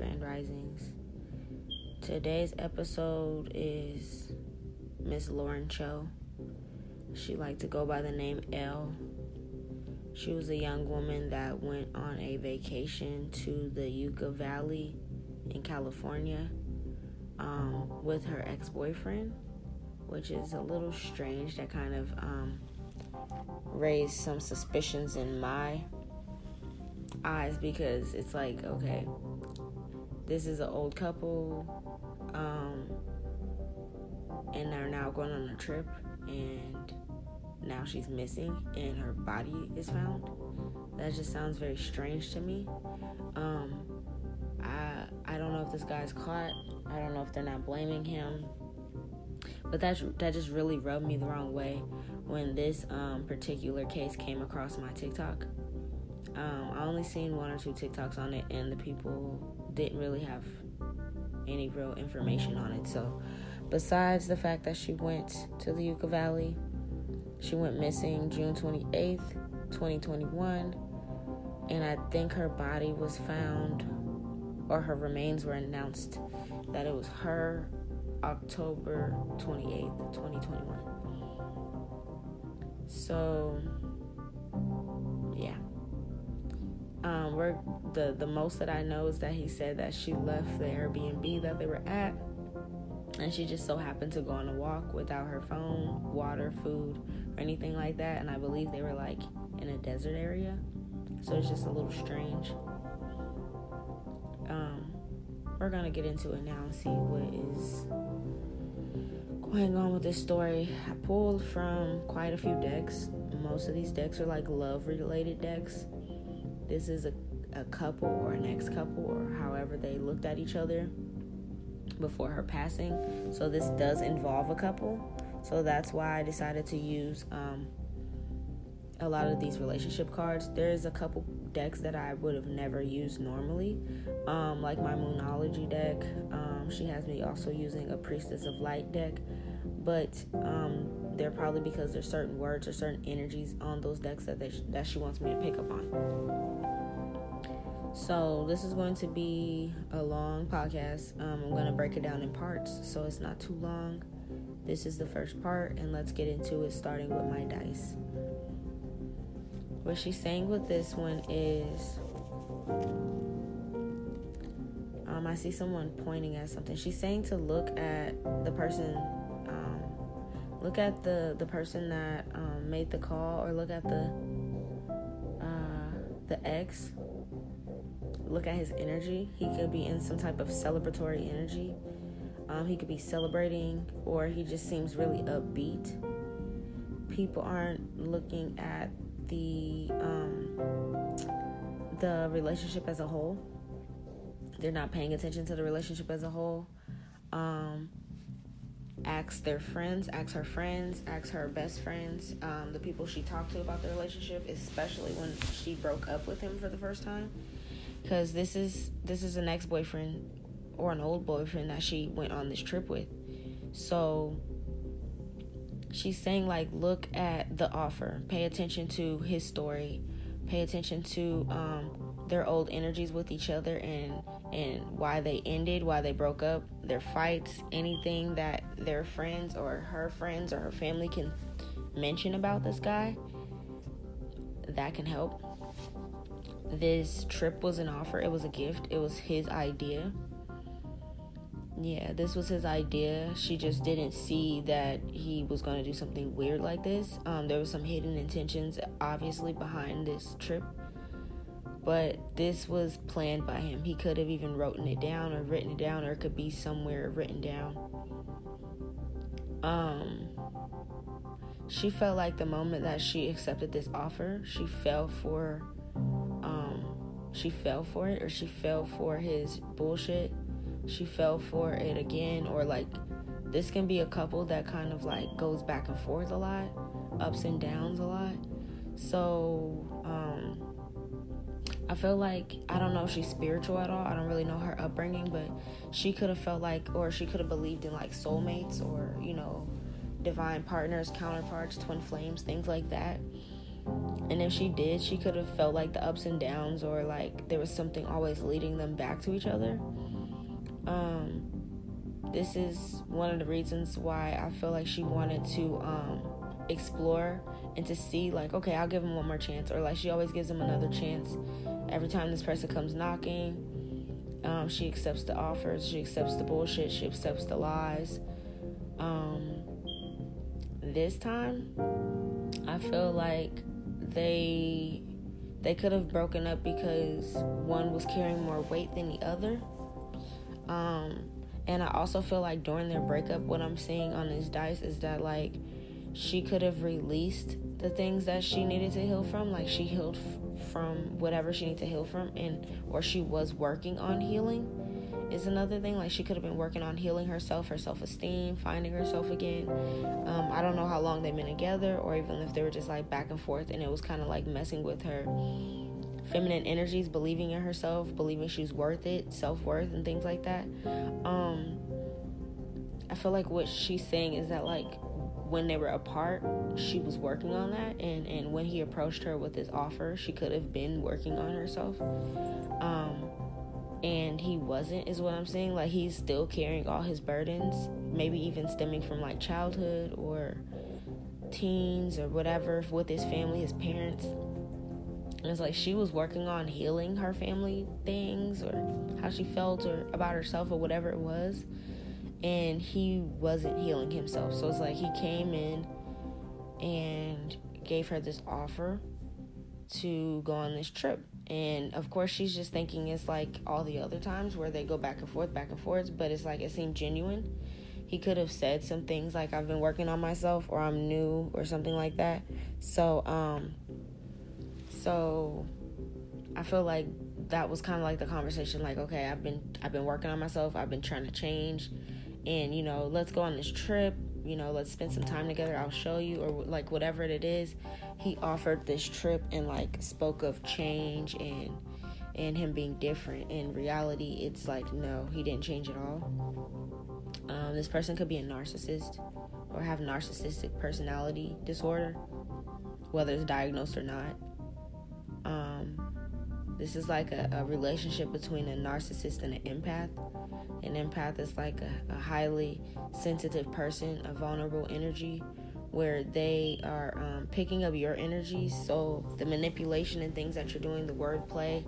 grand risings. Today's episode is Miss Lauren Cho. She liked to go by the name L. She was a young woman that went on a vacation to the Yucca Valley in California um, with her ex boyfriend, which is a little strange. That kind of um, raised some suspicions in my eyes because it's like, okay, this is an old couple, um, and they're now going on a trip, and now she's missing, and her body is found. That just sounds very strange to me. Um, I I don't know if this guy's caught. I don't know if they're not blaming him. But that that just really rubbed me the wrong way when this um, particular case came across my TikTok. Um, I only seen one or two TikToks on it, and the people didn't really have any real information on it. So, besides the fact that she went to the Yucca Valley, she went missing June 28th, 2021, and I think her body was found, or her remains were announced that it was her October 28th, 2021. So, Um, we're the the most that I know is that he said that she left the Airbnb that they were at, and she just so happened to go on a walk without her phone, water, food, or anything like that. And I believe they were like in a desert area, so it's just a little strange. Um, we're gonna get into it now and see what is going on with this story. I pulled from quite a few decks. Most of these decks are like love related decks this is a, a couple or an ex couple or however they looked at each other before her passing. So this does involve a couple. So that's why I decided to use um, a lot of these relationship cards. There's a couple decks that I would have never used normally, um, like my Moonology deck. Um, she has me also using a Priestess of Light deck, but um, they're probably because there's certain words or certain energies on those decks that they, that she wants me to pick up on. So this is going to be a long podcast. Um, I'm going to break it down in parts so it's not too long. This is the first part, and let's get into it, starting with my dice. What she's saying with this one is um, I see someone pointing at something. She's saying to look at the person, look at the the person that um, made the call, or look at the uh, the ex look at his energy. He could be in some type of celebratory energy. Um, he could be celebrating, or he just seems really upbeat. People aren't looking at the um, the relationship as a whole. They're not paying attention to the relationship as a whole. Um, ask their friends, ask her friends, ask her best friends, um, the people she talked to about the relationship, especially when she broke up with him for the first time. Because this is this is an ex-boyfriend or an old boyfriend that she went on this trip with. So she's saying like look at the offer. Pay attention to his story. Pay attention to um, their old energies with each other and and why they ended why they broke up their fights anything that their friends or her friends or her family can mention about this guy that can help this trip was an offer, it was a gift, it was his idea. Yeah, this was his idea. She just didn't see that he was going to do something weird like this. Um, there was some hidden intentions, obviously, behind this trip, but this was planned by him. He could have even written it down or written it down, or it could be somewhere written down. Um, she felt like the moment that she accepted this offer, she fell for um she fell for it or she fell for his bullshit. She fell for it again or like this can be a couple that kind of like goes back and forth a lot, ups and downs a lot. So, um I feel like I don't know if she's spiritual at all. I don't really know her upbringing, but she could have felt like or she could have believed in like soulmates or, you know, divine partners, counterparts, twin flames, things like that. And if she did, she could have felt like the ups and downs or like there was something always leading them back to each other. Um, this is one of the reasons why I feel like she wanted to um, explore and to see, like, okay, I'll give him one more chance. Or like she always gives him another chance every time this person comes knocking. Um, she accepts the offers, she accepts the bullshit, she accepts the lies. Um, this time, I feel like they they could have broken up because one was carrying more weight than the other. Um, and I also feel like during their breakup, what I'm seeing on this dice is that like she could have released the things that she needed to heal from. Like she healed f- from whatever she needed to heal from, and or she was working on healing is another thing. Like she could have been working on healing herself, her self esteem, finding herself again. Um, I don't know how long they've been together, or even if they were just like back and forth, and it was kind of like messing with her feminine energies, believing in herself, believing she's worth it, self worth, and things like that. Um, I feel like what she's saying is that like when they were apart, she was working on that, and and when he approached her with his offer, she could have been working on herself. Um, and he wasn't is what i'm saying. Like he's still carrying all his burdens maybe even stemming from like childhood or teens or whatever with his family his parents. And it's like she was working on healing her family things or how she felt or about herself or whatever it was and he wasn't healing himself so it's like he came in and gave her this offer to go on this trip and of course, she's just thinking it's like all the other times where they go back and forth, back and forth, but it's like it seemed genuine. He could have said some things like I've been working on myself or I'm new or something like that. So, um, so I feel like that was kind of like the conversation like okay, I've been I've been working on myself, I've been trying to change and you know, let's go on this trip you know, let's spend some time together. I'll show you, or like whatever it is. He offered this trip and like spoke of change and and him being different. In reality, it's like no, he didn't change at all. Um, this person could be a narcissist or have narcissistic personality disorder, whether it's diagnosed or not. Um, this is like a, a relationship between a narcissist and an empath. An empath is like a, a highly sensitive person, a vulnerable energy where they are um, picking up your energy. So the manipulation and things that you're doing, the wordplay,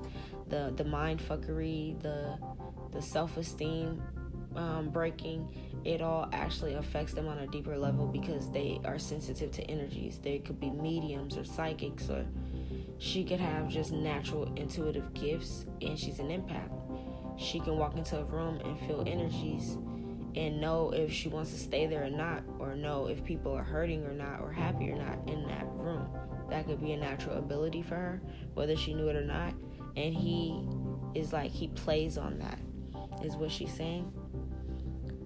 the the mind fuckery, the the self esteem um, breaking, it all actually affects them on a deeper level because they are sensitive to energies. They could be mediums or psychics or she could have just natural intuitive gifts and she's an empath. She can walk into a room and feel energies and know if she wants to stay there or not, or know if people are hurting or not, or happy or not in that room. That could be a natural ability for her, whether she knew it or not. And he is like, he plays on that, is what she's saying.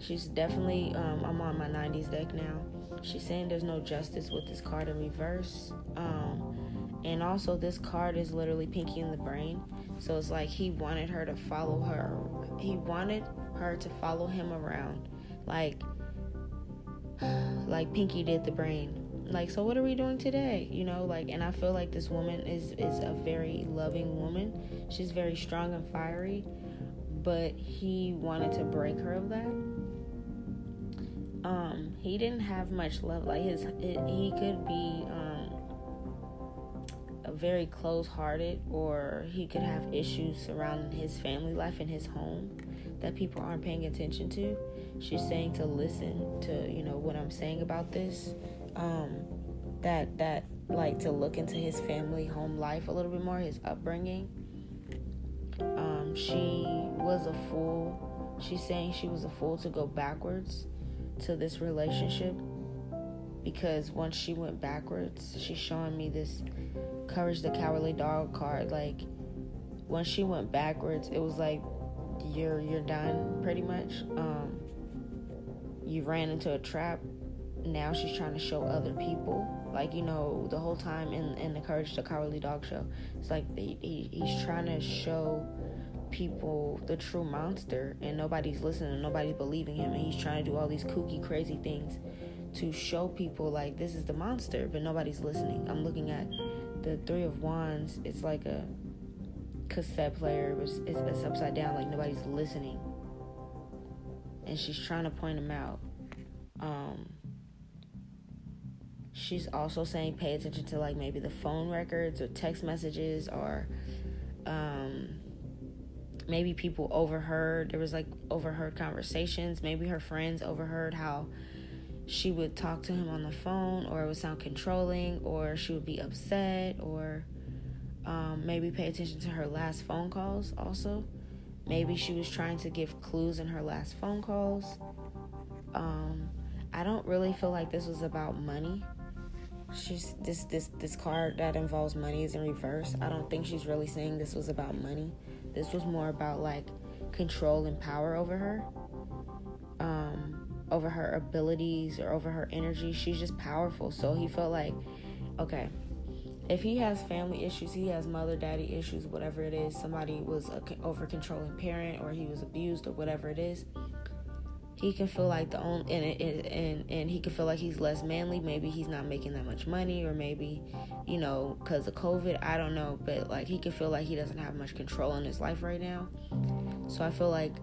She's definitely, um, I'm on my 90s deck now. She's saying there's no justice with this card in reverse. Um, and also, this card is literally Pinky and the Brain. So it's like he wanted her to follow her. He wanted her to follow him around, like, like Pinky did the brain. Like, so what are we doing today? You know, like, and I feel like this woman is is a very loving woman. She's very strong and fiery, but he wanted to break her of that. Um, he didn't have much love. Like his, he could be. Um, very close hearted or he could have issues surrounding his family life and his home that people aren't paying attention to. She's saying to listen to, you know, what I'm saying about this. Um, that that like to look into his family home life a little bit more, his upbringing. Um, she was a fool. She's saying she was a fool to go backwards to this relationship because once she went backwards, she's showing me this courage the cowardly dog card. Like once she went backwards, it was like you're you're done pretty much. Um, you ran into a trap. Now she's trying to show other people. Like you know, the whole time in in the courage the cowardly dog show, it's like he, he he's trying to show people the true monster, and nobody's listening, nobody's believing him, and he's trying to do all these kooky, crazy things to show people like this is the monster, but nobody's listening. I'm looking at the Three of Wands. It's like a cassette player, but it's, it's upside down, like nobody's listening. And she's trying to point him out. Um, she's also saying pay attention to like maybe the phone records or text messages or um, maybe people overheard there was like overheard conversations maybe her friends overheard how she would talk to him on the phone or it would sound controlling or she would be upset or um, maybe pay attention to her last phone calls also maybe she was trying to give clues in her last phone calls um, i don't really feel like this was about money she's this this this card that involves money is in reverse. I don't think she's really saying this was about money. This was more about like control and power over her. Um over her abilities or over her energy. She's just powerful. So he felt like okay, if he has family issues, he has mother daddy issues, whatever it is, somebody was a over controlling parent or he was abused or whatever it is he can feel like the only and, and and he can feel like he's less manly maybe he's not making that much money or maybe you know because of covid i don't know but like he can feel like he doesn't have much control in his life right now so i feel like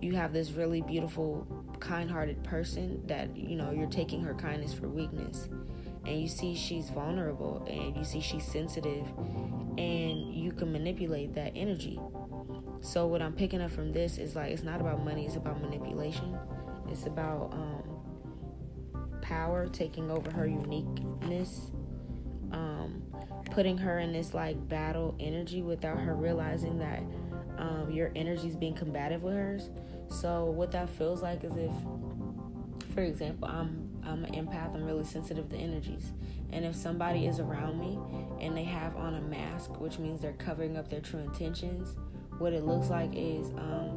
you have this really beautiful kind-hearted person that you know you're taking her kindness for weakness and you see she's vulnerable and you see she's sensitive and you can manipulate that energy so what I'm picking up from this is like it's not about money, it's about manipulation. It's about um, power taking over her uniqueness, um, putting her in this like battle energy without her realizing that um, your energy is being combative with hers. So what that feels like is if, for example, I'm I'm an empath. I'm really sensitive to energies, and if somebody is around me and they have on a mask, which means they're covering up their true intentions what it looks like is um,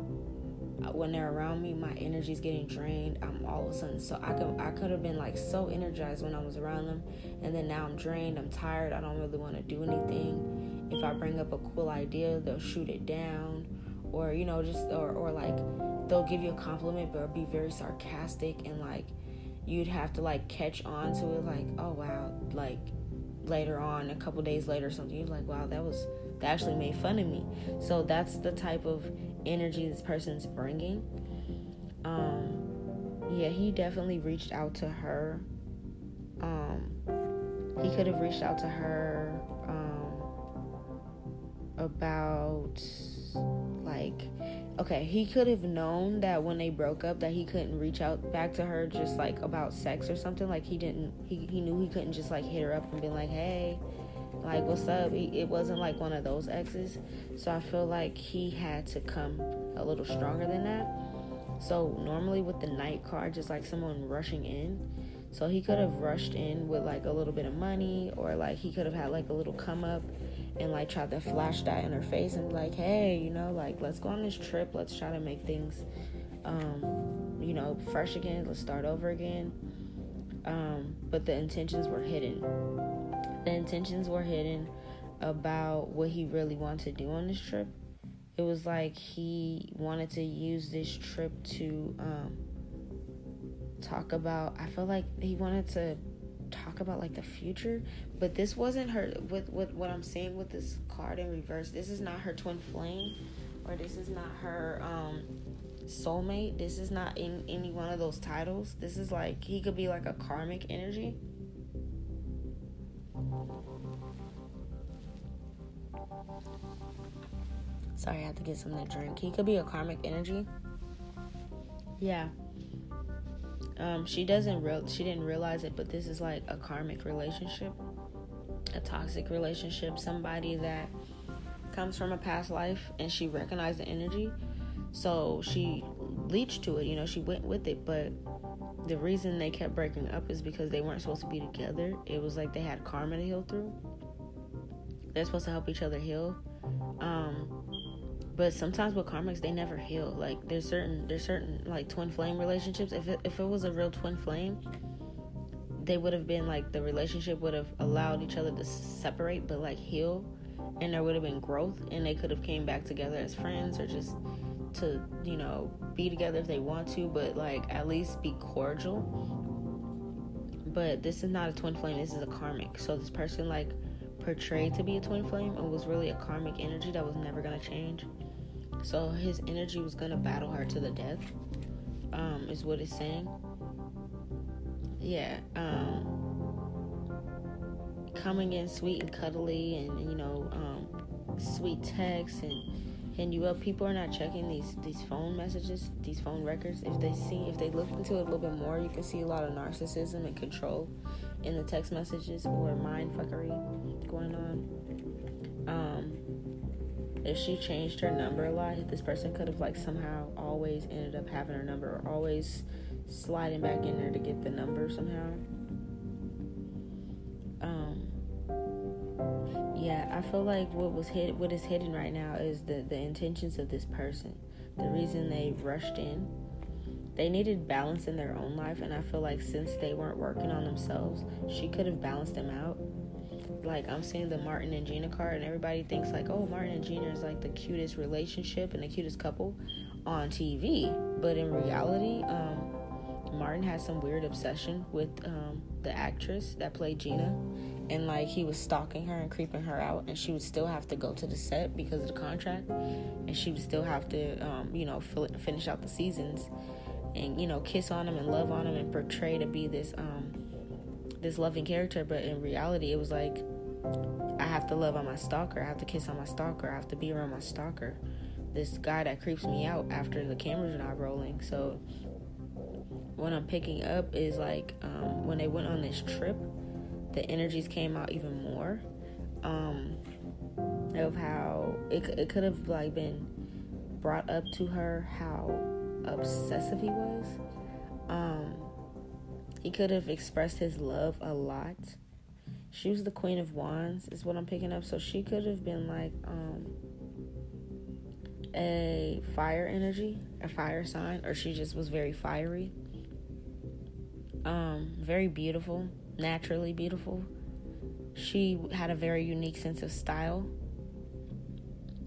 when they're around me, my energy is getting drained. I'm all of a sudden so I could I could have been like so energized when I was around them, and then now I'm drained. I'm tired. I don't really want to do anything. If I bring up a cool idea, they'll shoot it down, or you know just or or like they'll give you a compliment but be very sarcastic and like you'd have to like catch on to it like oh wow like later on a couple days later or something you're like wow that was they actually made fun of me. So that's the type of energy this person's bringing. Um, yeah, he definitely reached out to her. Um, he could have reached out to her um, about like okay he could have known that when they broke up that he couldn't reach out back to her just like about sex or something. Like he didn't he, he knew he couldn't just like hit her up and be like hey like what's up? It wasn't like one of those exes. So i feel like he had to come a little stronger than that. So normally with the Knight card just like someone rushing in. So he could have rushed in with like a little bit of money or like he could have had like a little come up and like tried to flash that in her face and be like hey you know like let's go on this trip let's try to make things um you know fresh again let's start over again um but the intentions were hidden the intentions were hidden about what he really wanted to do on this trip. It was like he wanted to use this trip to um, talk about. I feel like he wanted to talk about like the future, but this wasn't her. With with what I'm saying with this card in reverse, this is not her twin flame, or this is not her um, soulmate. This is not in any one of those titles. This is like he could be like a karmic energy Sorry, I had to get something to drink. He could be a karmic energy. Yeah. Um, she doesn't real she didn't realize it, but this is like a karmic relationship, a toxic relationship. Somebody that comes from a past life, and she recognized the energy, so she leached to it. You know, she went with it, but the reason they kept breaking up is because they weren't supposed to be together. It was like they had karma to heal through. They're supposed to help each other heal. Um, but sometimes with karmics they never heal. Like there's certain there's certain like twin flame relationships. If it, if it was a real twin flame they would have been like the relationship would have allowed each other to separate but like heal. And there would have been growth and they could have came back together as friends or just to you know be together if they want to but like at least be cordial. But this is not a twin flame this is a karmic. So this person like portrayed to be a twin flame and was really a karmic energy that was never going to change so his energy was to battle her to the death um is what it's saying yeah um coming in sweet and cuddly and you know um sweet texts and hitting you up. People are not checking these these phone messages, these phone records. If they see, if they look into it a little bit more, you can see a lot of narcissism and control in the text messages or mind fuckery going on. Um, if she changed her number a lot, this person could have like somehow always ended up having her number or always sliding back in there to get the number somehow. Um yeah, I feel like what was hit, what is hidden right now is the the intentions of this person. The reason they rushed in, they needed balance in their own life, and I feel like since they weren't working on themselves, she could have balanced them out. Like I'm seeing the Martin and Gina card, and everybody thinks like, oh, Martin and Gina is like the cutest relationship and the cutest couple on TV, but in reality, um, Martin has some weird obsession with um, the actress that played Gina. And like he was stalking her and creeping her out and she would still have to go to the set because of the contract. And she would still have to um, you know finish out the seasons and you know kiss on him and love on him and portray to be this um this loving character but in reality it was like i have to love on my stalker. I have to kiss on my stalker. I have to be around my stalker. This guy that creeps me out after the cameras are not rolling. So what i'm picking up is like um, when they went on this trip the energies came out even more um, of how it, it could have like been brought up to her how obsessive he was. Um, he could have expressed his love a lot she was the queen of wands is what i'm picking up so she could have been like um, a fire energy a fire sign or she just was very fiery um, very beautiful naturally beautiful. She had a very unique sense of style.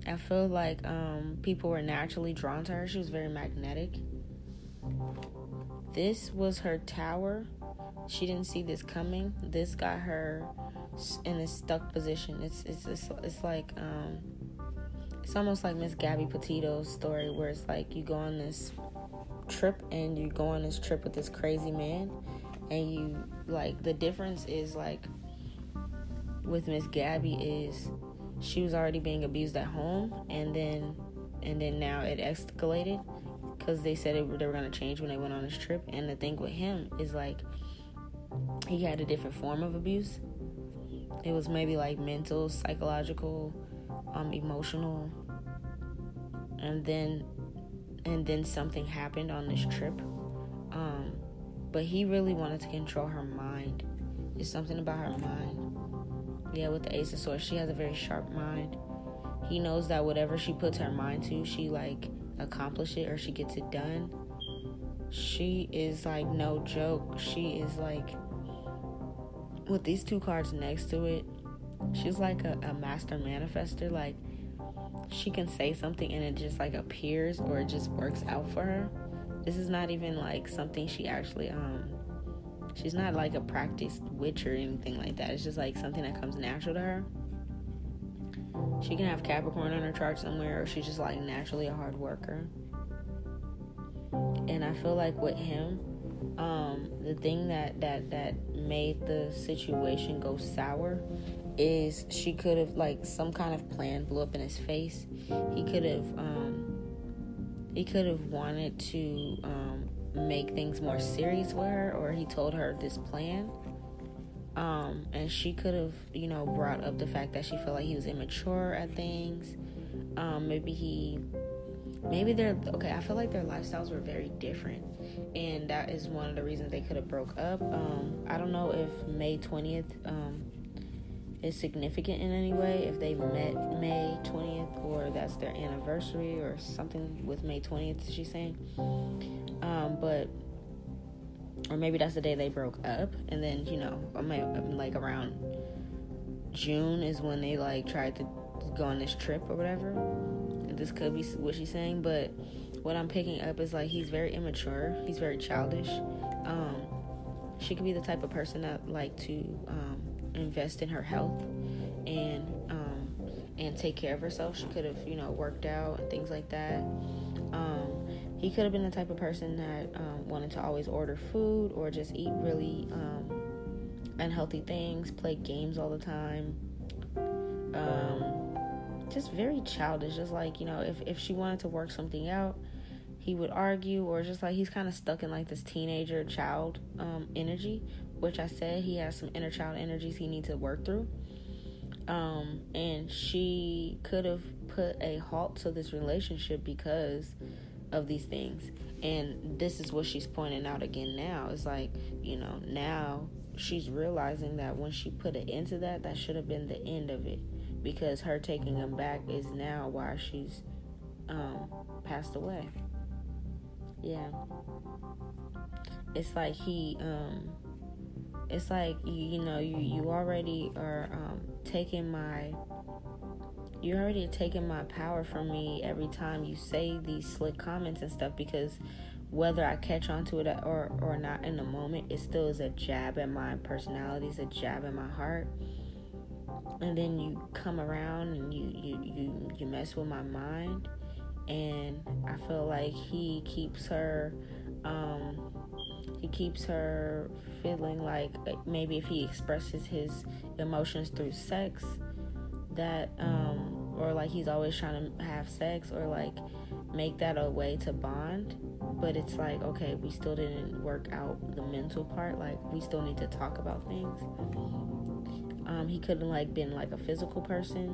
I feel like um, people were naturally drawn to her. She was very magnetic. This was her tower. She didn't see this coming. This got her in a stuck position. It's it's it's, it's like um, it's almost like Miss Gabby Petito's story, where it's like you go on this trip and you go on this trip with this crazy man, and you like the difference is like with Miss Gabby is she was already being abused at home and then and then now it escalated because they said it, they were going to change when they went on this trip and the thing with him is like he had a different form of abuse it was maybe like mental psychological um emotional and then and then something happened on this trip um but he really wanted to control her mind. It's something about her mind. Yeah, with the Ace of Swords, she has a very sharp mind. He knows that whatever she puts her mind to, she like accomplish it or she gets it done. She is like no joke. She is like with these two cards next to it, she's like a, a master manifester. Like she can say something and it just like appears or it just works out for her. This is not even like something she actually um she's not like a practiced witch or anything like that. It's just like something that comes natural to her. She can have Capricorn on her chart somewhere or she's just like naturally a hard worker. And I feel like with him, um, the thing that that that made the situation go sour is she could have like some kind of plan blew up in his face. He could have um he could have wanted to um, make things more serious with her, or he told her this plan. Um, and she could have, you know, brought up the fact that she felt like he was immature at things. Um, maybe he, maybe they're okay. I feel like their lifestyles were very different, and that is one of the reasons they could have broke up. Um, I don't know if May twentieth um, is significant in any way if they met May 20th or that's their anniversary or something with May 20th, she's saying. Um, but, or maybe that's the day they broke up. And then, you know, like around June is when they like tried to go on this trip or whatever. This could be what she's saying, but what I'm picking up is like he's very immature, he's very childish. Um, she could be the type of person that like to um, invest in her health and um, and take care of herself. She could have, you know, worked out and things like that. Um, he could have been the type of person that um, wanted to always order food or just eat really um, unhealthy things, play games all the time. Um, just very childish. Just like, you know, if, if she wanted to work something out, he would argue, or just like he's kind of stuck in like this teenager child um, energy, which I said he has some inner child energies he needs to work through. Um, and she could have put a halt to this relationship because of these things. And this is what she's pointing out again now. It's like, you know, now she's realizing that when she put an end to that, that should have been the end of it. Because her taking him back is now why she's um, passed away. Yeah. It's like he, um, it's like, you, you know, you, you already are um, taking my you're already taking my power from me every time you say these slick comments and stuff because whether I catch on to it or, or not in the moment, it still is a jab at my personality, it's a jab at my heart. And then you come around and you, you, you, you mess with my mind. And I feel like he keeps her, um, he keeps her feeling like maybe if he expresses his emotions through sex, that um or like he's always trying to have sex or like make that a way to bond but it's like okay we still didn't work out the mental part like we still need to talk about things. Um he couldn't like been like a physical person.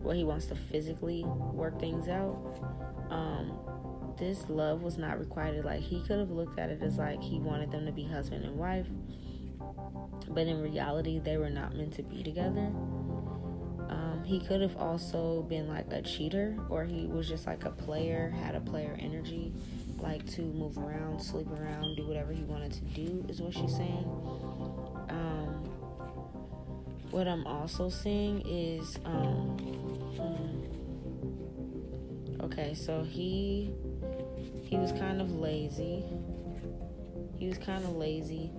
Where he wants to physically work things out. Um this love was not requited like he could have looked at it as like he wanted them to be husband and wife but in reality they were not meant to be together he could have also been like a cheater, or he was just like a player, had a player energy, like to move around, sleep around, do whatever he wanted to do, is what she's saying. Um, what I'm also seeing is, um, hmm, okay, so he he was kind of lazy. He was kind of lazy.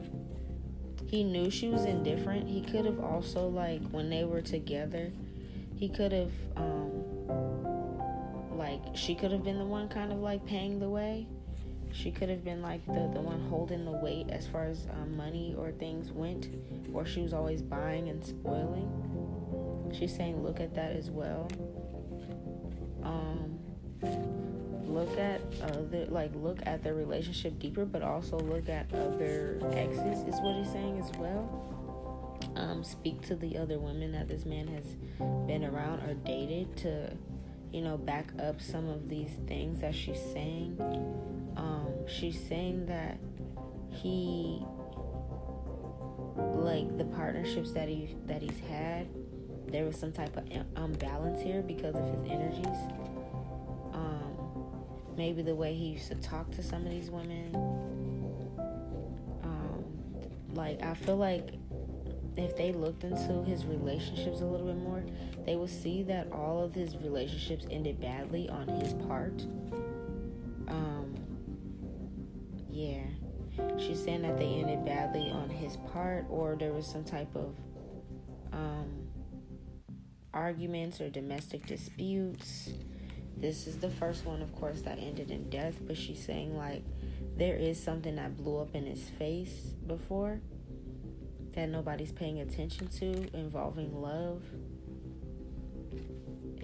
He knew she was indifferent. He could have also like when they were together he could have um like she could have been the one kind of like paying the way. She could have been like the, the one holding the weight as far as um, money or things went or she was always buying and spoiling. She's saying look at that as well. Um look at other like look at the relationship deeper but also look at other exes is what he's saying as well um, speak to the other women that this man has been around or dated to, you know, back up some of these things that she's saying. Um, she's saying that he, like the partnerships that he that he's had, there was some type of imbalance here because of his energies. Um, maybe the way he used to talk to some of these women. Um, like I feel like if they looked into his relationships a little bit more, they would see that all of his relationships ended badly on his part. Um, yeah. She's saying that they ended badly on his part, or there was some type of um, arguments or domestic disputes. This is the first one, of course, that ended in death, but she's saying, like, there is something that blew up in his face before that nobody's paying attention to involving love.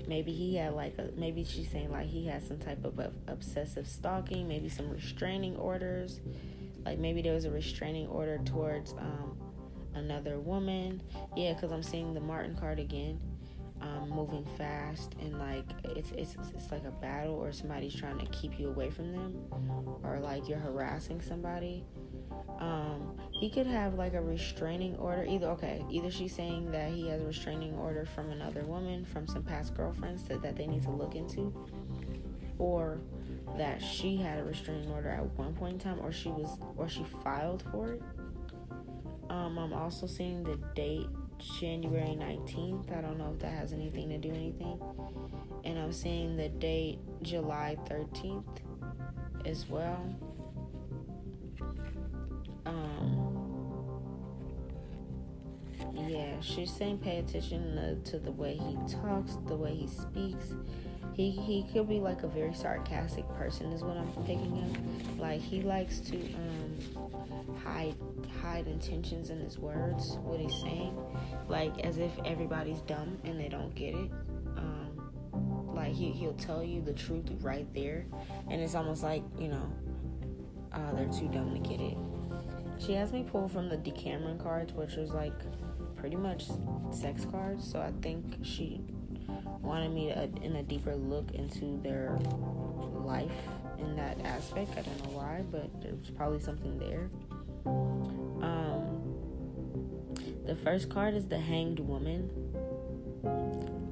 Maybe he had like a maybe she's saying like he had some type of obsessive stalking, maybe some restraining orders. Like maybe there was a restraining order towards um, another woman. Yeah, because I'm seeing the Martin card again. Um, moving fast and like it's, it's it's like a battle or somebody's trying to keep you away from them or like you're harassing somebody um, he could have like a restraining order. Either okay, either she's saying that he has a restraining order from another woman, from some past girlfriends that, that they need to look into, or that she had a restraining order at one point in time, or she was, or she filed for it. Um, I'm also seeing the date January 19th. I don't know if that has anything to do anything. And I'm seeing the date July 13th as well. Um, Yeah, she's saying pay attention to, to the way he talks, the way he speaks. He he could be like a very sarcastic person, is what I'm picking up. Like he likes to um, hide hide intentions in his words, what he's saying, like as if everybody's dumb and they don't get it. Um, like he he'll tell you the truth right there, and it's almost like you know, uh, they're too dumb to get it. She has me pull from the Decameron cards, which was like pretty much sex cards. So I think she wanted me to, in a deeper look into their life in that aspect. I don't know why, but there's probably something there. Um, the first card is the Hanged Woman.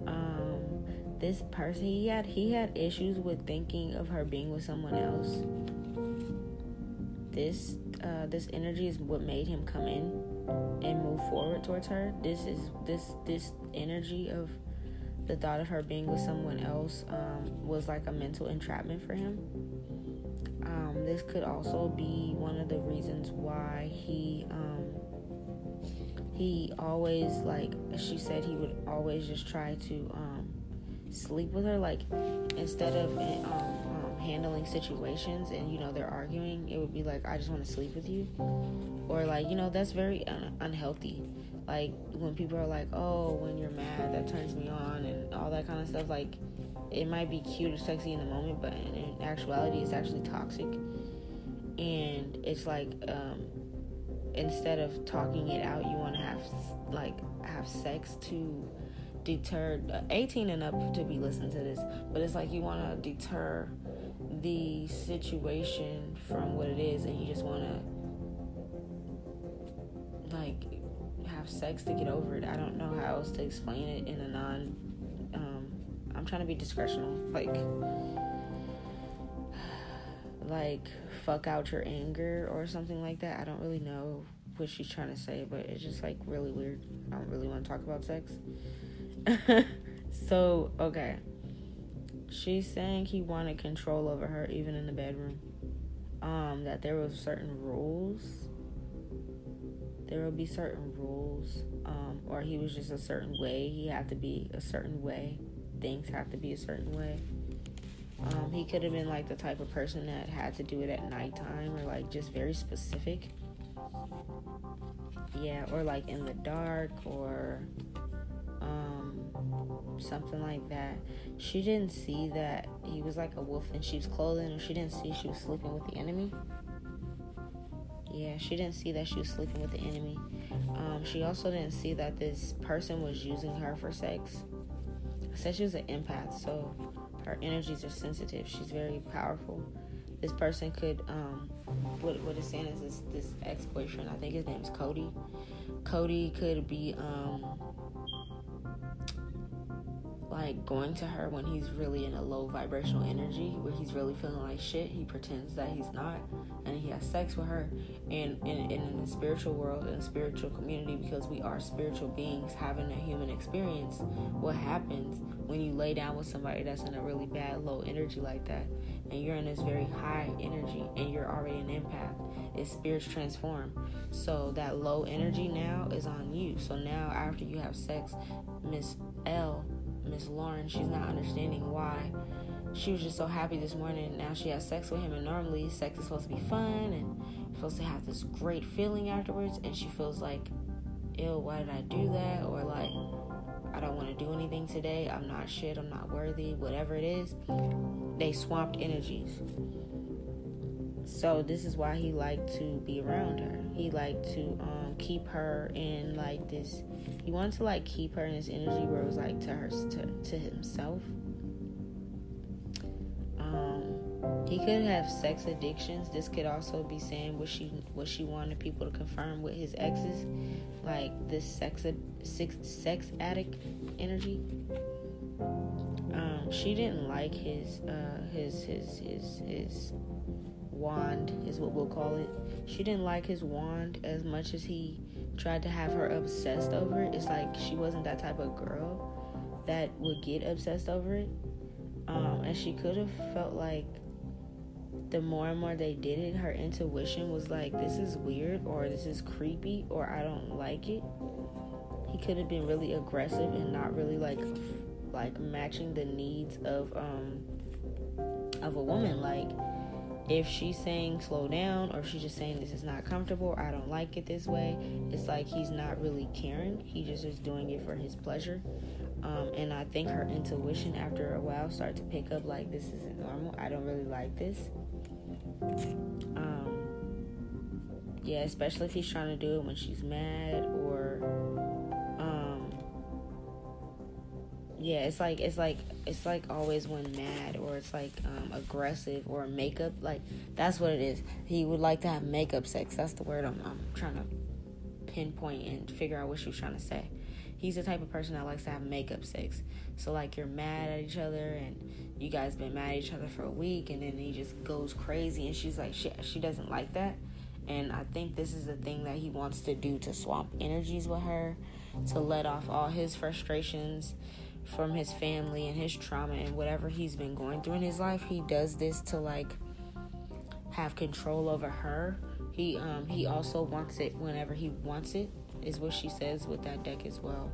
Um, this person he had he had issues with thinking of her being with someone else. This uh, this energy is what made him come in and move forward towards her. This is this this energy of the thought of her being with someone else um, was like a mental entrapment for him. Um, this could also be one of the reasons why he um, he always like she said he would always just try to um, sleep with her like instead of um, handling situations and you know they're arguing it would be like i just want to sleep with you. Or like you know that's very un- unhealthy. Like when people are like oh when you're mad that turns me on and all that kind of stuff like it might be cute or sexy in the moment but in actuality it's actually toxic. And it's like um, instead of talking it out you want to have like have sex to deter uh, 18 and up to be listening to this but it's like you want to deter the situation from what it is and you just want to like have sex to get over it. I don't know how else to explain it in a non um, i'm trying to be discretional. Like like fuck out your anger or something like that. I don't really know what she's trying to say but it's just like really weird. I don't really want to talk about sex. So okay She's saying he wanted control over her even in the bedroom. Um, that there were certain rules. There will be certain rules. Um, or he was just a certain way. He had to be a certain way. Things have to be a certain way. Um, he could have been like the type of person that had to do it at nighttime or like just very specific. Yeah, or like in the dark or something like that. She didn't see that he was like a wolf in sheep's clothing, or she didn't see she was sleeping with the enemy. Yeah, she didn't see that she was sleeping with the enemy. Um, she also didn't see that this person was using her for sex. I said she was an empath, so her energies are sensitive. She's very powerful. This person could, um, what what it's saying is this this ex boyfriend. I think his name is Cody. Cody could be um, like going to her when he's really in a low vibrational energy where he's really feeling like shit he pretends that he's not and he has sex with her. And, and, and in the spiritual world and spiritual community because we are spiritual beings having a human experience what happens when you lay down with somebody that's in a really bad low energy like that and you're in this very high energy and you're already an empath is spirits transform. So that low energy now is on you. So now after you have sex miss l Miss Lauren, she's not understanding why. She was just so happy this morning. Now she has sex with him, and normally sex is supposed to be fun and supposed to have this great feeling afterwards. And she feels like, ill, why did I do that? Or like, I don't want to do anything today. I'm not shit. I'm not worthy. Whatever it is, they swamped energies. So this is why he liked to be around her. He liked to um, keep her in like this. He wanted to like keep her in this energy where it was like to her to, to himself. Um, he could have sex addictions. This could also be saying what she what she wanted people to confirm with his exes, like this sex sex sex addict energy. Um, she didn't like his uh, his his his his wand is what we'll call it. She didn't like his wand as much as he tried to have her obsessed over it. It's like she wasn't that type of girl that would get obsessed over it. Um, and she could have felt like the more and more they did it, her intuition was like, this is weird, or this is creepy, or I don't like it. he could have been really aggressive and not really like like matching the needs of um of a woman like if she's saying slow down or she's just saying this is not comfortable i don't like it this way it's like he's not really caring. He just is doing it for his pleasure. Um, and i think her intuition after a while started to pick up like this isn't normal. I don't really like this. Um, yeah especially if he's trying to do it when she's mad or yeah it's like it's like it's like always when mad or it's like um, aggressive or makeup like that's what it is. He would like to have makeup sex. That's the word i'm, I'm trying to pinpoint and figure out what she was trying to say. He's the type of person that likes to have makeup sex. So like you're mad at each other and you guys been mad at each other for a week and then he just goes crazy and she's like she, she doesn't like that. And i think this is the thing that he wants to do to swamp energies with her to let off all his frustrations from his family and his trauma and whatever he's been going through in his life. He does this to like have control over her. He um he also wants it whenever he wants it is what she says with that deck as well.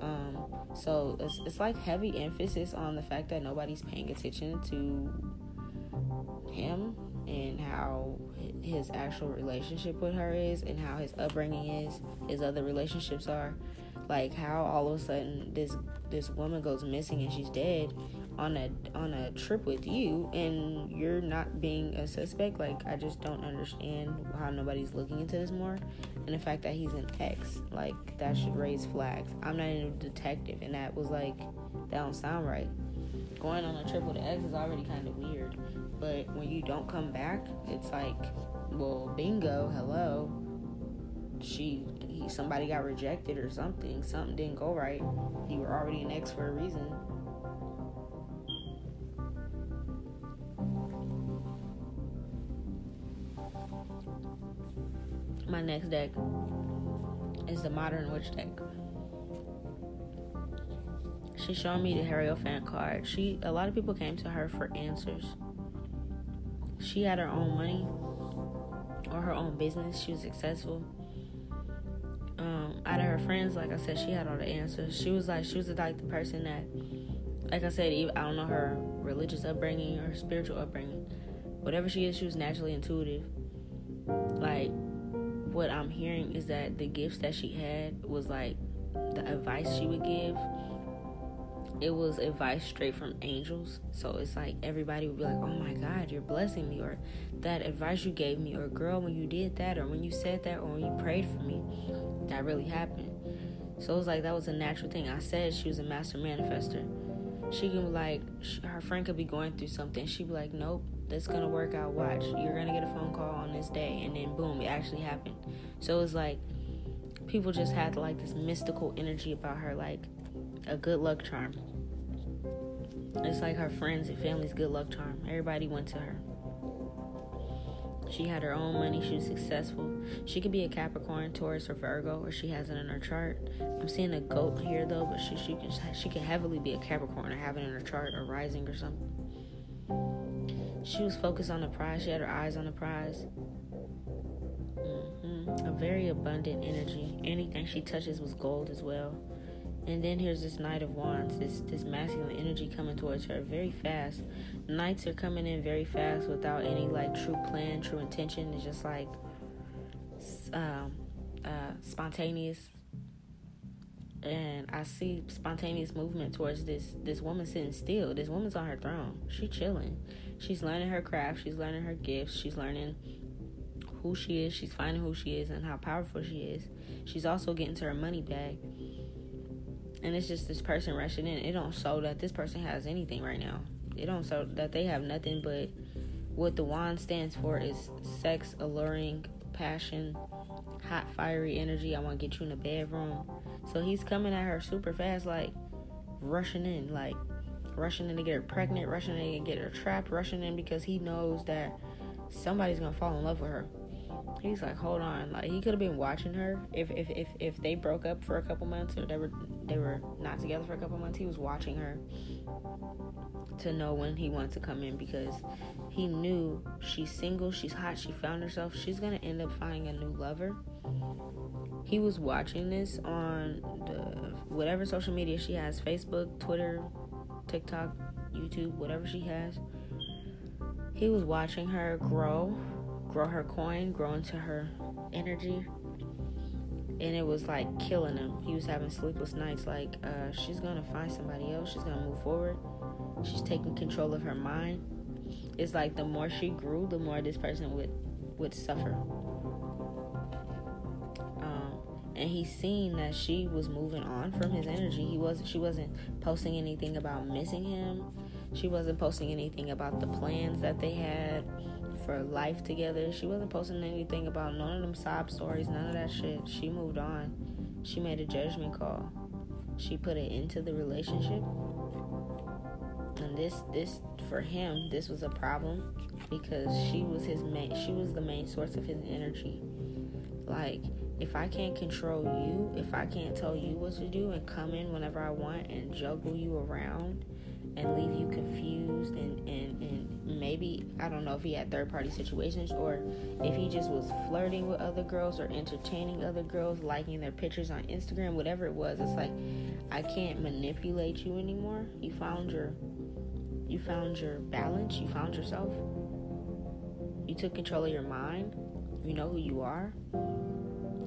Um, so it's, it's like heavy emphasis on the fact that nobody's paying attention to him and how his actual relationship with her is and how his upbringing is, his other relationships are. Like how all of a sudden this this woman goes missing and she's dead on a on a trip with you and you're not being a suspect? Like i just don't understand how nobody's looking into this more. And the fact that he's an ex like that should raise flags. I'm not even a detective and that was like that don't sound right. Going on a trip with an ex is already kind of weird. But when you don't come back it's like well bingo hello she he, somebody got rejected or something. Something didn't go right. You were already an ex for a reason. My next deck is the Modern Witch deck. She's showing me the Hierophant card. She a lot of people came to her for answers. She had her own money or her own business. She was successful um, out of her friends, like I said, she had all the answers. She was like, she was like the person that, like I said, I don't know her religious upbringing or spiritual upbringing. Whatever she is, she was naturally intuitive. Like, what I'm hearing is that the gifts that she had was like the advice she would give. It was advice straight from angels. So it's like everybody would be like, oh my God, you're blessing me. Or that advice you gave me. Or girl, when you did that. Or when you said that. Or when you prayed for me that really happened. So it was like that was a natural thing. I said she was a master manifester. She can be like, her friend could be going through something. She'd be like, nope, that's gonna work out. Watch, you're gonna get a phone call on this day, and then boom, it actually happened. So it was like people just had like this mystical energy about her, like a good luck charm. It's like her friends and family's good luck charm. Everybody went to her. She had her own money. She was successful. She could be a Capricorn, Taurus, or Virgo, or she has it in her chart. I'm seeing a goat here though, but she she can she can heavily be a Capricorn or have it in her chart or rising or something. She was focused on the prize. She had her eyes on the prize. Mm-hmm. A very abundant energy. Anything she touches was gold as well. And then here's this Knight of Wands, this this masculine energy coming towards her very fast. Knights are coming in very fast without any like true plan, true intention. It's just like um, uh, spontaneous. And I see spontaneous movement towards this this woman sitting still. This woman's on her throne. She chilling. She's learning her craft. She's learning her gifts. She's learning who she is. She's finding who she is and how powerful she is. She's also getting to her money bag and it's just this person rushing in. It don't show that this person has anything right now. It don't show that they have nothing but what the wand stands for is sex, alluring, passion, hot, fiery energy. I want to get you in the bedroom. So he's coming at her super fast, like rushing in, like rushing in to get her pregnant, rushing in to get her trapped, rushing in because he knows that somebody's gonna fall in love with her. He's like, hold on, like he could have been watching her if if if if they broke up for a couple months or they were they were not together for a couple months. He was watching her to know when he wanted to come in because he knew she's single, she's hot, she found herself, she's gonna end up finding a new lover. he was watching this on the whatever social media she has Facebook, Twitter, TikTok, YouTube, whatever she has. He was watching her grow, grow her coin, grow into her energy. And it was like killing him. He was having sleepless nights. Like, uh, she's gonna find somebody else. She's gonna move forward. She's taking control of her mind. It's like the more she grew, the more this person would would suffer and he's seen that she was moving on from his energy. He wasn't she wasn't posting anything about missing him. She wasn't posting anything about the plans that they had for life together. She wasn't posting anything about none of them sob stories, none of that shit. She moved on. She made a judgment call. She put it into the relationship. And this this for him, this was a problem because she was his main she was the main source of his energy. Like if I can't control you, if I can't tell you what to do and come in whenever I want and juggle you around and leave you confused and, and, and maybe I don't know if he had third party situations or if he just was flirting with other girls or entertaining other girls, liking their pictures on Instagram, whatever it was, it's like I can't manipulate you anymore. You found your you found your balance, you found yourself. You took control of your mind. You know who you are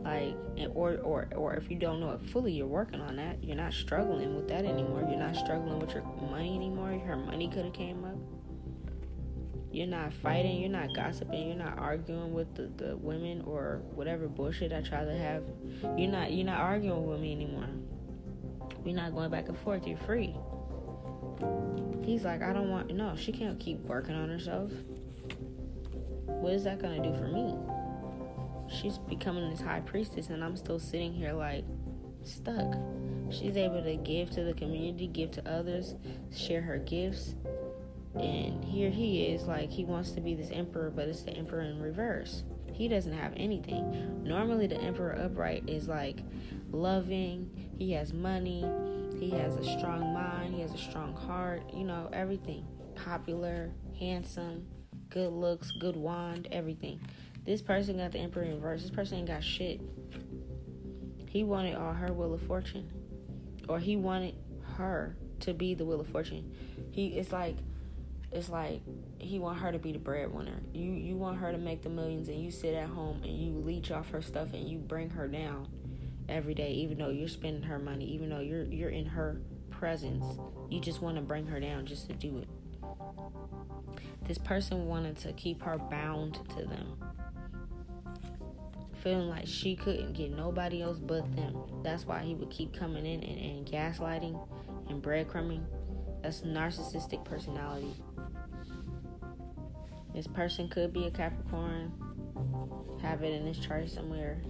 like or or or if you don't know it fully you're working on that you're not struggling with that anymore you're not struggling with your money anymore her money could have came up you're not fighting you're not gossiping you're not arguing with the, the women or whatever bullshit i try to have. You're not you're not arguing with me anymore. We're not going back and forth. You're free. He's like i don't want no she can't keep working on herself. What is that gonna do for me? She's becoming this high priestess, and I'm still sitting here like stuck. She's able to give to the community, give to others, share her gifts. And here he is, like, he wants to be this emperor, but it's the emperor in reverse. He doesn't have anything. Normally, the emperor upright is like loving, he has money, he has a strong mind, he has a strong heart, you know, everything. Popular, handsome, good looks, good wand, everything. This person got the Emperor in reverse. This person ain't got shit. He wanted all her Wheel of Fortune, or he wanted her to be the Wheel of Fortune. He it's like it's like he want her to be the breadwinner. You you want her to make the millions, and you sit at home and you leech off her stuff and you bring her down every day, even though you're spending her money, even though you're you're in her presence. You just want to bring her down just to do it. This person wanted to keep her bound to them feeling like she couldn't get nobody else but them. That's why he would keep coming in and, and gaslighting and breadcrumbing. That's narcissistic personality. This person could be a Capricorn, have it in his chart somewhere,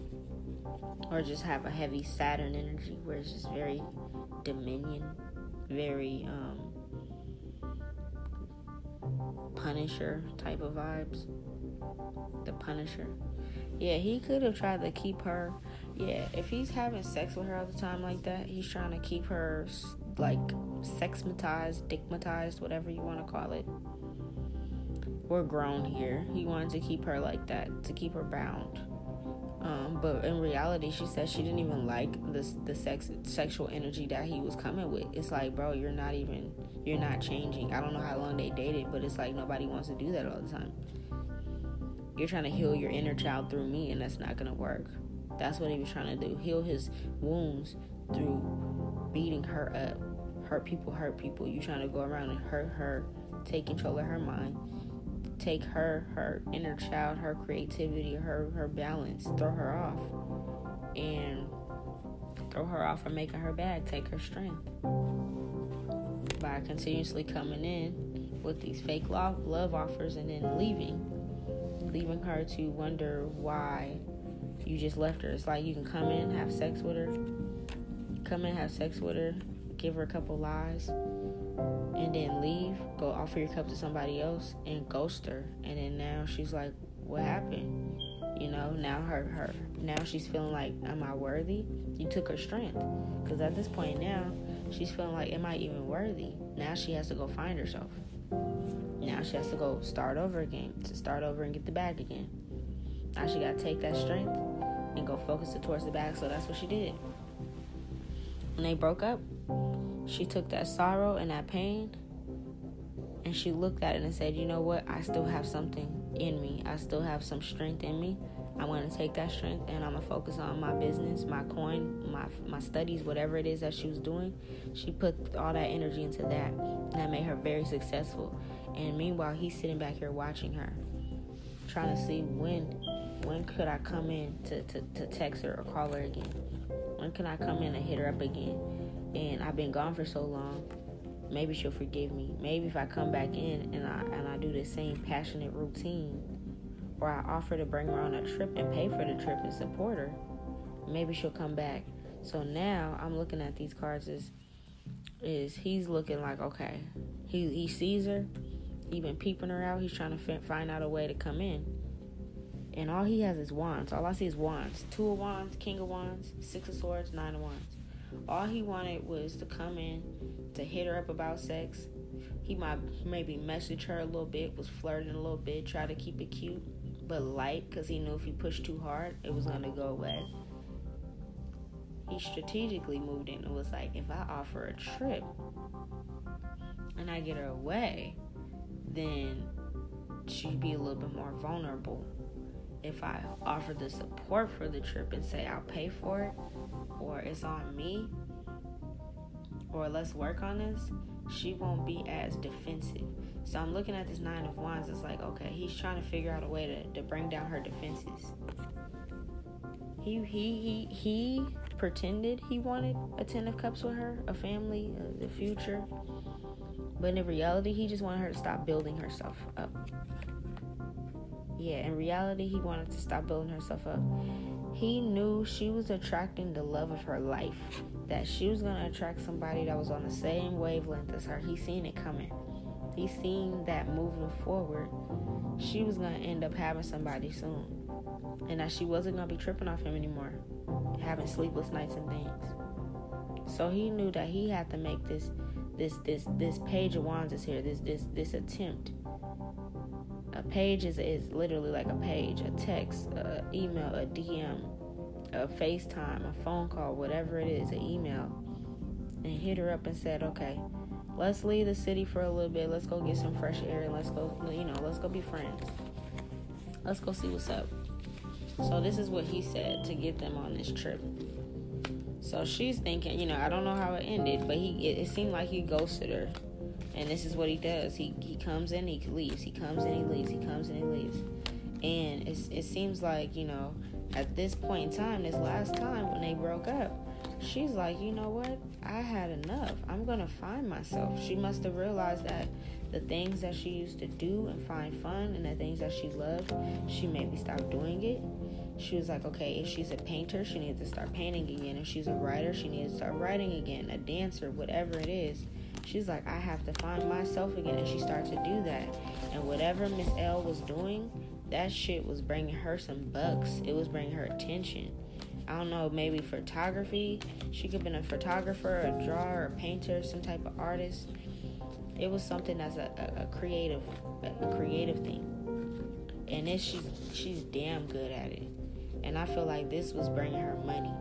or just have a heavy Saturn energy where it's just very dominion, very um, Punisher type of vibes. The Punisher. Yeah, he could have tried to keep her. Yeah, if he's having sex with her all the time like that, he's trying to keep her like sexmatized, dickmatized, whatever you want to call it. We're grown here. He wanted to keep her like that, to keep her bound. Um, but in reality, she said she didn't even like the the sex sexual energy that he was coming with. It's like, bro, you're not even you're not changing. I don't know how long they dated, but it's like nobody wants to do that all the time. You're trying to heal your inner child through me, and that's not gonna work. That's what he was trying to do. Heal his wounds through beating her up. Hurt people, hurt people. You trying to go around and hurt her, take control of her mind, take her her inner child, her creativity, her her balance, throw her off, and throw her off and making her bad, take her strength. By continuously coming in with these fake love, love offers and then leaving leaving her to wonder why you just left her. It's like you can come in, have sex with her, come in, have sex with her, give her a couple lies, and then leave, go offer your cup to somebody else, and ghost her. And then now she's like, what happened? You know, now her her now she's feeling like, am I worthy? You took her strength, because at this point now she's feeling like, am I even worthy? Now she has to go find herself. Now she has to go start over again to start over and get the bag again. Now she got to take that strength and go focus it towards the bag. So that's what she did. When they broke up, she took that sorrow and that pain and she looked at it and said, You know what? I still have something in me. I still have some strength in me. I want to take that strength and I'm gonna focus on my business, my coin, my my studies, whatever it is that she was doing. She put all that energy into that, and that made her very successful. And meanwhile, he's sitting back here watching her, trying to see when when could I come in to, to, to text her or call her again? When can I come in and hit her up again? And I've been gone for so long. Maybe she'll forgive me. Maybe if I come back in and I and I do the same passionate routine or I offer to bring her on a trip and pay for the trip and support her, maybe she'll come back. So now I'm looking at these cards as is he's looking like okay, he he sees her, he been peeping her out. He's trying to find out a way to come in, and all he has is wands. All I see is wands, two of wands, king of wands, six of swords, nine of wands. All he wanted was to come in, to hit her up about sex. He might maybe message her a little bit, was flirting a little bit, try to keep it cute but light because he knew if he pushed too hard, it was going to go away. He strategically moved in and was like, if I offer a trip and I get her away, then she'd be a little bit more vulnerable. If I offer the support for the trip and say I'll pay for it, or it's on me, or let's work on this, she won't be as defensive. So I'm looking at this nine of wands. It's like, okay, he's trying to figure out a way to, to bring down her defenses. He he he he pretended he wanted a ten of cups with her, a family, uh, the future. But in reality, he just wanted her to stop building herself up. Yeah, in reality, he wanted to stop building herself up. He knew she was attracting the love of her life, that she was going to attract somebody that was on the same wavelength as her. He seen it coming. He seen that moving forward, she was going to end up having somebody soon. And that she wasn't going to be tripping off him anymore, having sleepless nights and things. So he knew that he had to make this this this this page of wands is here this this this attempt a page is, is literally like a page a text email a dm a facetime a phone call whatever it is an email and hit her up and said okay let's leave the city for a little bit. Let's go get some fresh air and let's go, you know, let's go be friends. Let's go see what's up. So this is what he said to get them on this trip. So she's thinking, you know, I don't know how it ended, but he it, it seemed like he ghosted her. And this is what he does. He he comes in, he leaves. He comes in, he leaves. He comes in, he leaves. And it it seems like, you know, at this point in time, this last time when they broke up, she's like, you know what? I had enough. I'm to find myself. She must have realized that the things that she used to do and find fun and the things that she loved, she maybe stopped doing it. She was like, okay, if she's a painter, she needs to start painting again. If she's a writer, she needs to start writing again. A dancer, whatever it is. She's like, I have to find myself again. And she started to do that. And whatever Miss L was doing, that shit was bringing her some bucks. It was bringing her attention I don't know, maybe photography. She could have been a photographer, a drawer, a painter, some type of artist. It was something that's a, a, a creative, a, a creative thing, and this she's she's damn good at it. And I feel like this was bringing her money.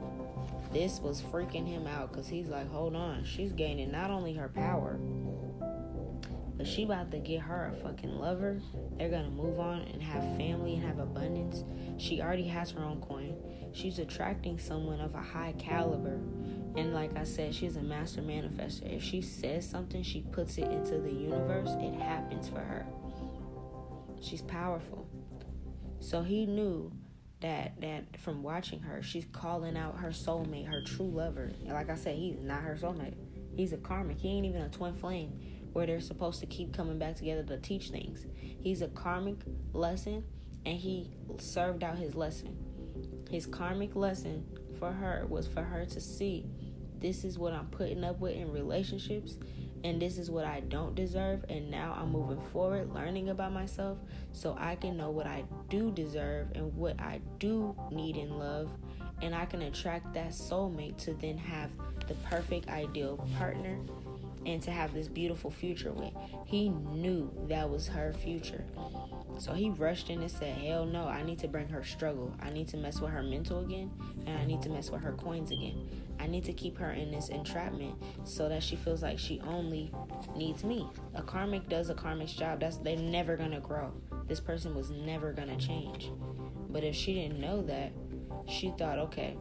This was freaking him out because he's like, hold on, she's gaining not only her power, but she about to get her a fucking lover. They're gonna move on and have family and have abundance. She already has her own coin she's attracting someone of a high caliber. And like I said, she's a master manifester. If she says something, she puts it into the universe, it happens for her. She's powerful. So he knew that that from watching her, she's calling out her soulmate, her true lover. And like I said, he's not her soulmate. He's a karmic. He ain't even a twin flame where they're supposed to keep coming back together to teach things. He's a karmic lesson and he served out his lesson. His karmic lesson for her was for her to see this is what I'm putting up with in relationships and this is what I don't deserve and now I'm moving forward learning about myself so I can know what I do deserve and what I do need in love and I can attract that soulmate to then have the perfect ideal partner and to have this beautiful future with. He knew that was her future. So he rushed in and said, Hell no, I need to bring her struggle. I need to mess with her mental again, and I need to mess with her coins again. I need to keep her in this entrapment so that she feels like she only needs me. A karmic does a karmic's job. That's they're never gonna grow. This person was never gonna change. But if she didn't know that, she thought, okay,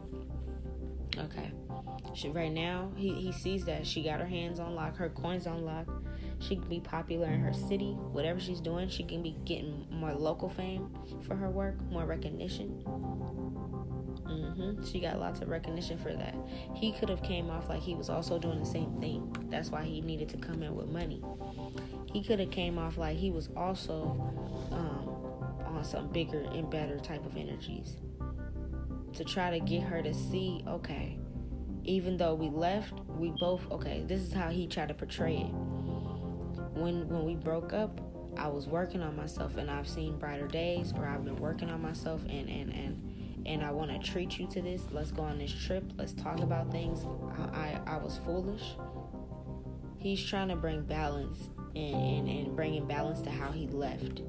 okay. She, right now, he, he sees that she got her hands on lock, her coins on lock. She can be popular in her city. Whatever she's doing, she can be getting more local fame for her work, more recognition. Mm-hmm. She got lots of recognition for that. He could have came off like he was also doing the same thing. That's why he needed to come in with money. He could have came off like he was also um, on some bigger and better type of energies to try to get her to see, okay, even though we left, we both okay. This is how he tried to portray it. When when we broke up, I was working on myself, and I've seen brighter days, or I've been working on myself, and and and and I want to treat you to this. Let's go on this trip. Let's talk about things. I I, I was foolish. He's trying to bring balance and, and and bringing balance to how he left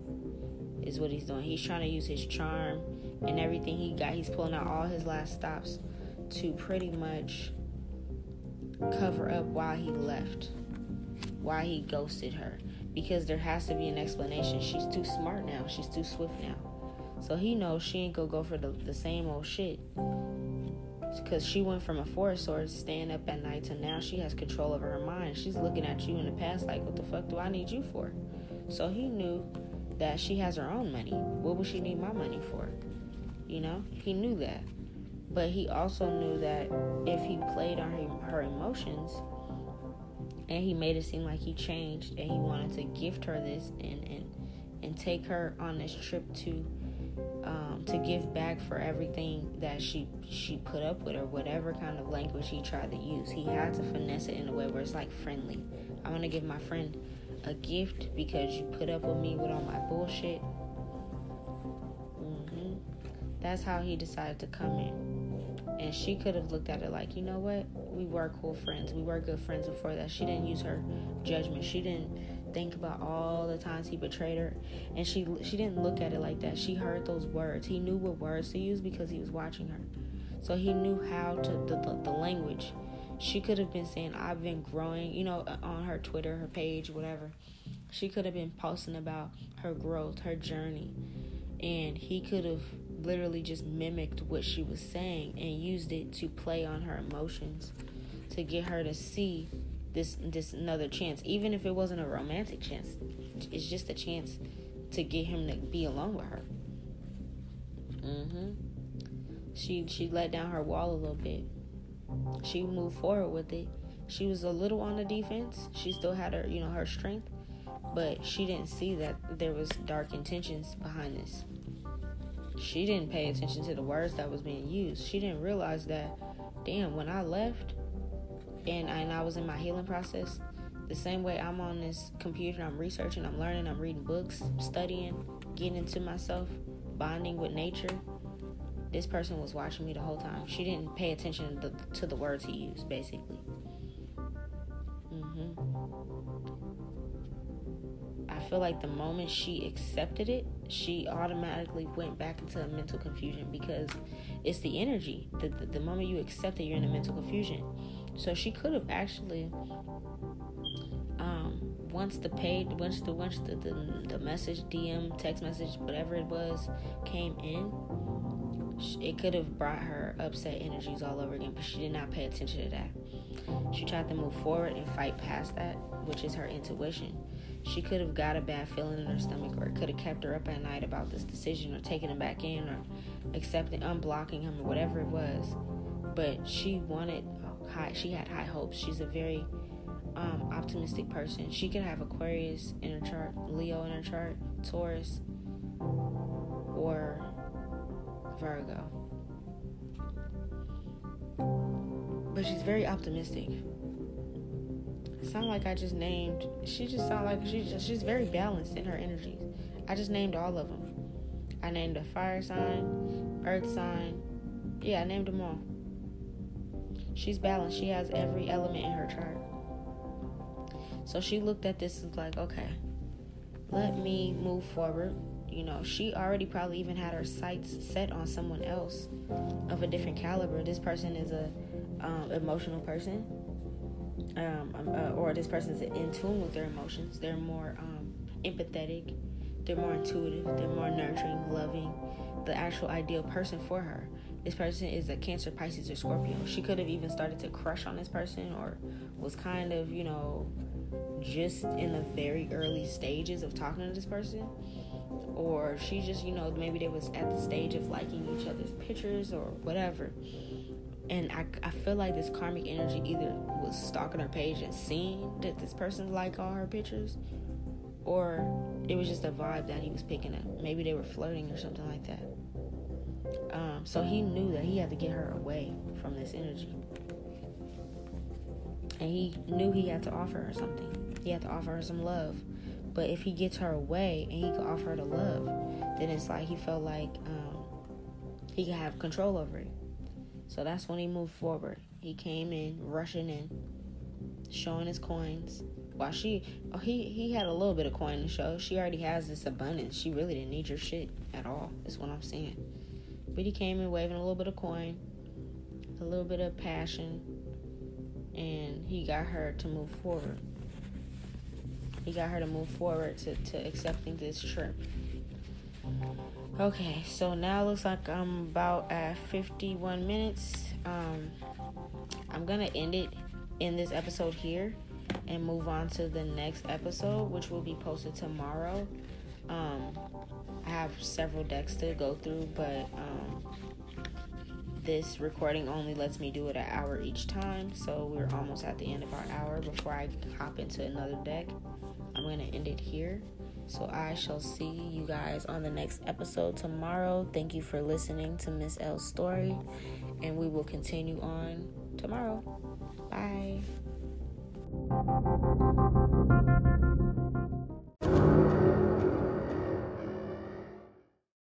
is what he's doing. He's trying to use his charm and everything he got. He's pulling out all his last stops to pretty much cover up why he left, why he ghosted her. Because there has to be an explanation. She's too smart now. She's too swift now. So he knows she ain't gonna go for the, the same old shit. Because she went from a forest sword staying up at night to now she has control over her mind. She's looking at you in the past like, what the fuck do I need you for? So he knew that she has her own money. What would she need my money for? You know, he knew that. But he also knew that if he played on her, her emotions and he made it seem like he changed and he wanted to gift her this and, and, and take her on this trip to um, to give back for everything that she she put up with or whatever kind of language he tried to use. He had to finesse it in a way where it's like friendly. I want to give my friend a gift because you put up with me with all my bullshit. Mm-hmm. That's how he decided to come in. And she could have looked at it like, you know what? We were cool friends. We were good friends before that. She didn't use her judgment. She didn't think about all the times he betrayed her. And she she didn't look at it like that. She heard those words. He knew what words to use because he was watching her. So he knew how to the, the, the language. She could have been saying i've been growing you know uh, on her twitter her page whatever. She could have been posting about her growth her journey. And he could have literally just mimicked what she was saying and used it to play on her emotions to get her to see this this another chance. Even if it wasn't a romantic chance it's just a chance to get him to be alone with her. Mhm she she let down her wall a little bit. She moved forward with it. She was a little on the defense. She still had her you know her strength but she didn't see that there was dark intentions behind this. She didn't pay attention to the words that was being used. She didn't realize that, damn, when I left and, and I was in my healing process, the same way I'm on this computer, I'm researching, I'm learning, I'm reading books, studying, getting into myself, bonding with nature. This person was watching me the whole time. She didn't pay attention to the, to the words he used, basically. Mm-hmm. I feel like the moment she accepted it, she automatically went back into a mental confusion because it's the energy. The, the, the moment you accept it, you're in a mental confusion. So she could have actually, um, once the paid, once the once the, the the message, DM, text message, whatever it was, came in, it could have brought her upset energies all over again. But she did not pay attention to that. She tried to move forward and fight past that, which is her intuition she could have got a bad feeling in her stomach or it could have kept her up at night about this decision or taking him back in or accepting unblocking him or whatever it was but she wanted high she had high hopes she's a very um, optimistic person she could have aquarius in her chart leo in her chart taurus or virgo but she's very optimistic sound like I just named. She just sound like she just she's very balanced in her energies. I just named all of them. I named a fire sign, earth sign. Yeah, I named them all. She's balanced. She has every element in her chart. So she looked at this as like, okay, let me move forward. You know, she already probably even had her sights set on someone else of a different caliber. This person is a um, emotional person, um, um uh, or this person is in tune with their emotions. They're more um, empathetic. They're more intuitive. They're more nurturing, loving. The actual ideal person for her. This person is a Cancer, Pisces, or Scorpio. She could have even started to crush on this person, or was kind of, you know, just in the very early stages of talking to this person. Or she just you know maybe they was at the stage of liking each other's pictures or whatever. And I, I feel like this karmic energy either was stalking her page and seeing that this person like all her pictures or it was just a vibe that he was picking up. Maybe they were flirting or something like that um, so he knew that he had to get her away from this energy and he knew he had to offer her something. He had to offer her some love. But if he gets her away and he could offer her the love, then it's like he felt like um, he could have control over it. So that's when he moved forward. He came in, rushing in, showing his coins. While she, oh, he he had a little bit of coin to show. She already has this abundance. She really didn't need your shit at all. Is what I'm saying. But he came in waving a little bit of coin, a little bit of passion, and he got her to move forward. He got her to move forward to, to accepting this trip. Okay, so now it looks like I'm about at 51 minutes. Um, I'm gonna end it in this episode here and move on to the next episode, which will be posted tomorrow. Um, I have several decks to go through, but um, this recording only lets me do it an hour each time, so we're almost at the end of our hour before I hop into another deck. I'm going to end it here. So I shall see you guys on the next episode tomorrow. Thank you for listening to Miss L's story, and we will continue on tomorrow. Bye.